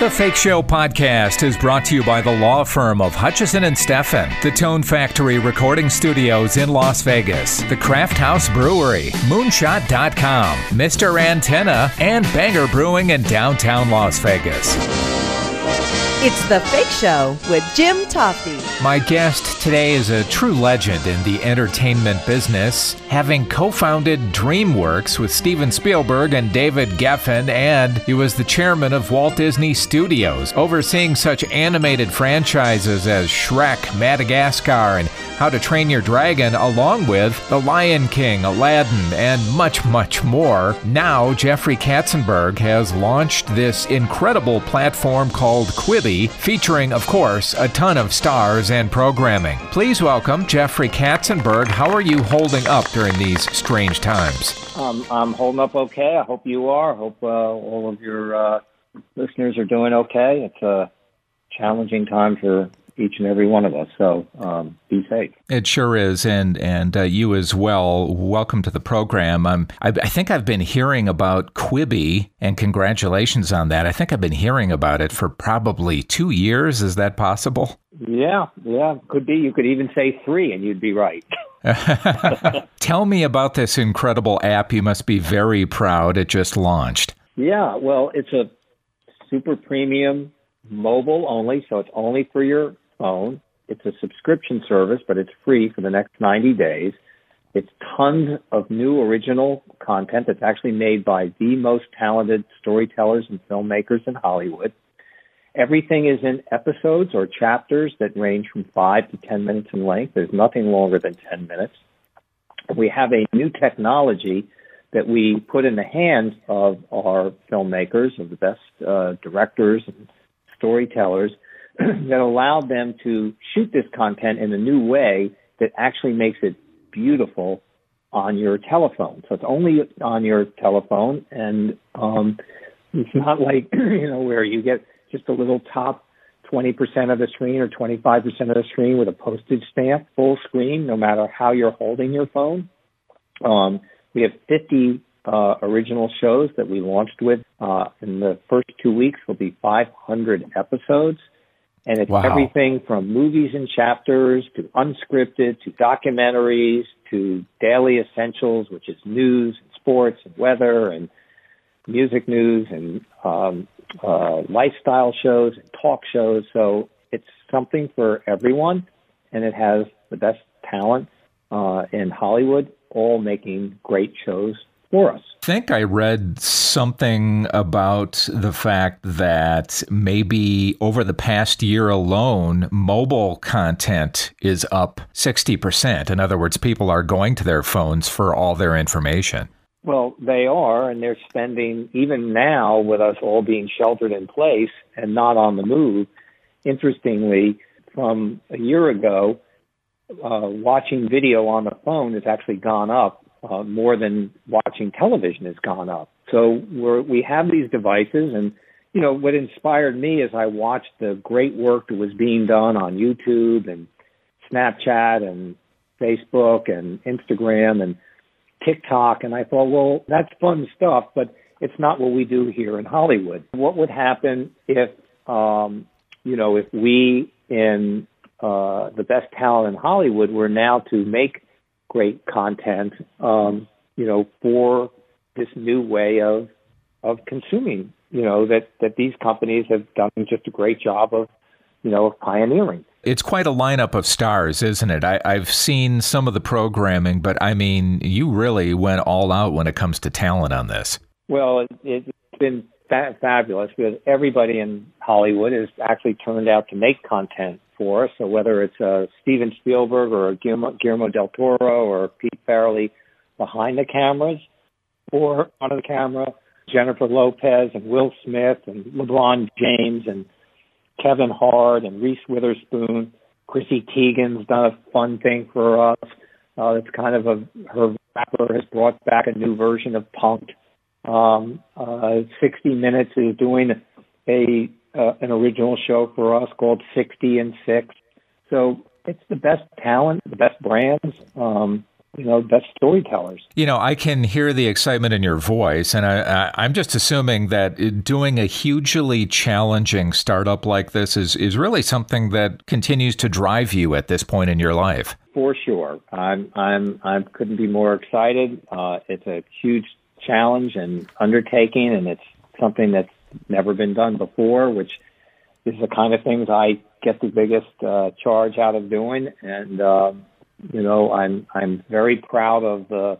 The Fake Show podcast is brought to you by the law firm of Hutchison and Steffen, the Tone Factory Recording Studios in Las Vegas, the Craft House Brewery, Moonshot.com, Mr. Antenna, and Banger Brewing in downtown Las Vegas. It's The Fake Show with Jim Tofte. My guest today is a true legend in the entertainment business, having co founded DreamWorks with Steven Spielberg and David Geffen, and he was the chairman of Walt Disney Studios, overseeing such animated franchises as Shrek, Madagascar, and How to Train Your Dragon, along with The Lion King, Aladdin, and much, much more. Now, Jeffrey Katzenberg has launched this incredible platform called Quibi featuring, of course, a ton of stars and programming. Please welcome Jeffrey Katzenberg. How are you holding up during these strange times? Um, I'm holding up okay. I hope you are. I hope uh, all of your uh, listeners are doing okay. It's a challenging time for each and every one of us. So um, be safe. It sure is, and and uh, you as well. Welcome to the program. Um, I, I, think I've been hearing about Quibi, and congratulations on that. I think I've been hearing about it for probably two years. Is that possible? Yeah, yeah, could be. You could even say three, and you'd be right. Tell me about this incredible app. You must be very proud. It just launched. Yeah, well, it's a super premium mobile only, so it's only for your phone. It's a subscription service, but it's free for the next 90 days. It's tons of new original content that's actually made by the most talented storytellers and filmmakers in Hollywood. Everything is in episodes or chapters that range from five to 10 minutes in length. There's nothing longer than 10 minutes. We have a new technology that we put in the hands of our filmmakers, of the best uh, directors and storytellers that allowed them to shoot this content in a new way that actually makes it beautiful on your telephone. So it's only on your telephone, and um, it's not like you know where you get just a little top 20% of the screen or 25% of the screen with a postage stamp, full screen, no matter how you're holding your phone. Um, we have 50 uh, original shows that we launched with. Uh, in the first two weeks, will be 500 episodes. And it's wow. everything from movies and chapters to unscripted to documentaries to daily essentials, which is news and sports and weather and music news and um, uh, lifestyle shows and talk shows. So it's something for everyone, and it has the best talent uh, in Hollywood, all making great shows for us. I think I read something about the fact that maybe over the past year alone, mobile content is up 60%. In other words, people are going to their phones for all their information. Well, they are, and they're spending, even now with us all being sheltered in place and not on the move. Interestingly, from a year ago, uh, watching video on the phone has actually gone up uh, more than watching television has gone up. So we're, we have these devices, and you know what inspired me is I watched the great work that was being done on YouTube and Snapchat and Facebook and Instagram and TikTok, and I thought, well, that's fun stuff, but it's not what we do here in Hollywood. What would happen if, um, you know, if we in uh, the best talent in Hollywood were now to make great content, um, you know, for this new way of of consuming. You know that that these companies have done just a great job of, you know, of pioneering. It's quite a lineup of stars, isn't it? I, have seen some of the programming, but I mean, you really went all out when it comes to talent on this. Well, it, it's been fa- fabulous because everybody in Hollywood has actually turned out to make content for. So whether it's uh, Steven Spielberg or Guillermo, Guillermo del Toro or Pete Farrelly behind the cameras or of the camera, Jennifer Lopez and Will Smith and LeBron James and Kevin Hart and Reese Witherspoon. Chrissy Teigen's done a fun thing for us. Uh, it's kind of a her rapper has brought back a new version of punk. Um, uh, 60 Minutes is doing a uh, an original show for us called 60 in 6. So it's the best talent, the best brands, um, you know best storytellers. You know, I can hear the excitement in your voice, and I, I, am just assuming that doing a hugely challenging startup like this is is really something that continues to drive you at this point in your life. For sure, I'm I'm I couldn't be more excited. Uh, it's a huge challenge and undertaking, and it's something that's never been done before, which is the kind of things I get the biggest uh, charge out of doing. And uh, you know, I'm I'm very proud of the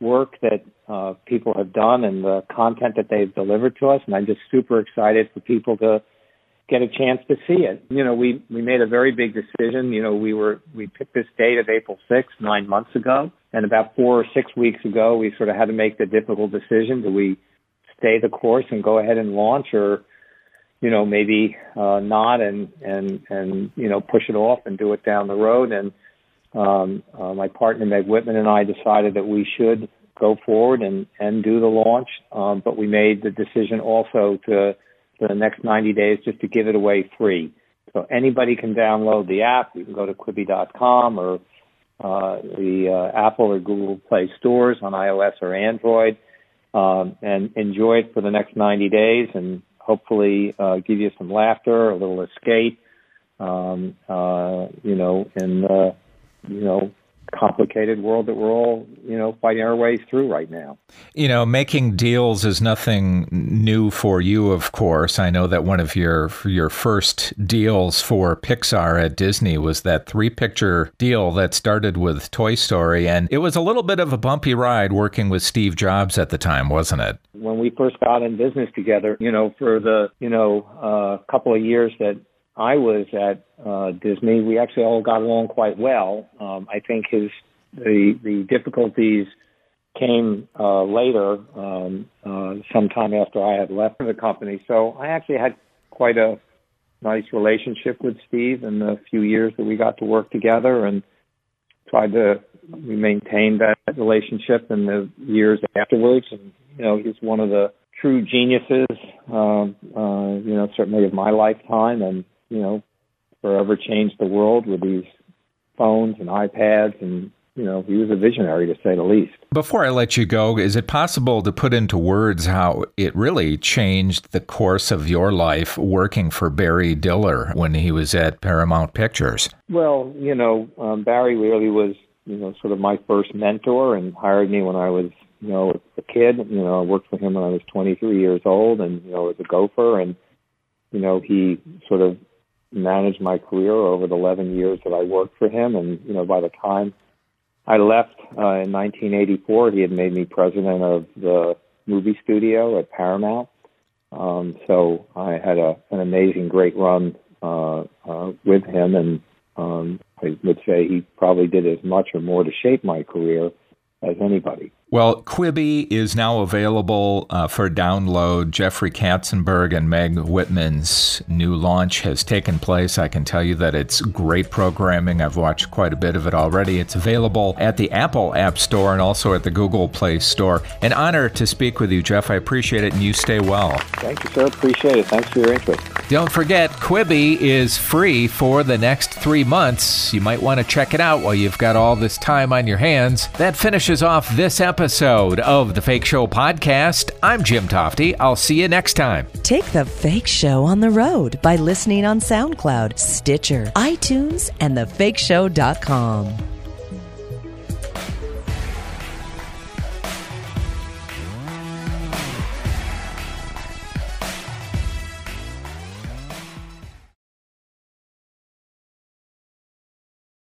work that uh, people have done and the content that they've delivered to us, and I'm just super excited for people to get a chance to see it. You know, we we made a very big decision. You know, we were we picked this date of April 6th nine months ago, and about four or six weeks ago, we sort of had to make the difficult decision: do we stay the course and go ahead and launch, or you know maybe uh, not and and and you know push it off and do it down the road. And um, uh, my partner Meg Whitman and I decided that we should go forward and and do the launch, um, but we made the decision also to for the next 90 days just to give it away free. So anybody can download the app. You can go to Quibi.com or uh, the uh, Apple or Google Play stores on iOS or Android um, and enjoy it for the next 90 days and hopefully uh, give you some laughter, a little escape, um, uh, you know, and, the, you know, complicated world that we're all, you know, fighting our way through right now. You know, making deals is nothing new for you, of course. I know that one of your your first deals for Pixar at Disney was that three-picture deal that started with Toy Story and it was a little bit of a bumpy ride working with Steve Jobs at the time, wasn't it? When we first got in business together, you know, for the, you know, uh, couple of years that I was at uh, Disney, we actually all got along quite well. Um, I think his the the difficulties came uh, later, um, uh, sometime after I had left the company. So I actually had quite a nice relationship with Steve in the few years that we got to work together, and tried to we maintained that relationship in the years afterwards. And you know, he's one of the true geniuses, um, uh, you know, certainly of my lifetime, and you know, forever changed the world with these phones and iPads and you know, he was a visionary to say the least. Before I let you go, is it possible to put into words how it really changed the course of your life working for Barry Diller when he was at Paramount Pictures? Well, you know, um, Barry really was, you know, sort of my first mentor and hired me when I was, you know, a kid. You know, I worked for him when I was 23 years old and, you know, as a gopher. And, you know, he sort of managed my career over the 11 years that I worked for him. And, you know, by the time I left uh, in 1984, he had made me president of the movie studio at Paramount. Um, so I had a, an amazing, great run uh, uh, with him, and um, I would say he probably did as much or more to shape my career as anybody. Well, Quibi is now available uh, for download. Jeffrey Katzenberg and Meg Whitman's new launch has taken place. I can tell you that it's great programming. I've watched quite a bit of it already. It's available at the Apple App Store and also at the Google Play Store. An honor to speak with you, Jeff. I appreciate it, and you stay well. Thank you, sir. Appreciate it. Thanks for your interest. Don't forget, Quibi is free for the next three months. You might want to check it out while you've got all this time on your hands. That finishes off this episode of the Fake Show podcast. I'm Jim Tofte. I'll see you next time. Take the Fake Show on the road by listening on SoundCloud, Stitcher, iTunes, and thefakeshow.com.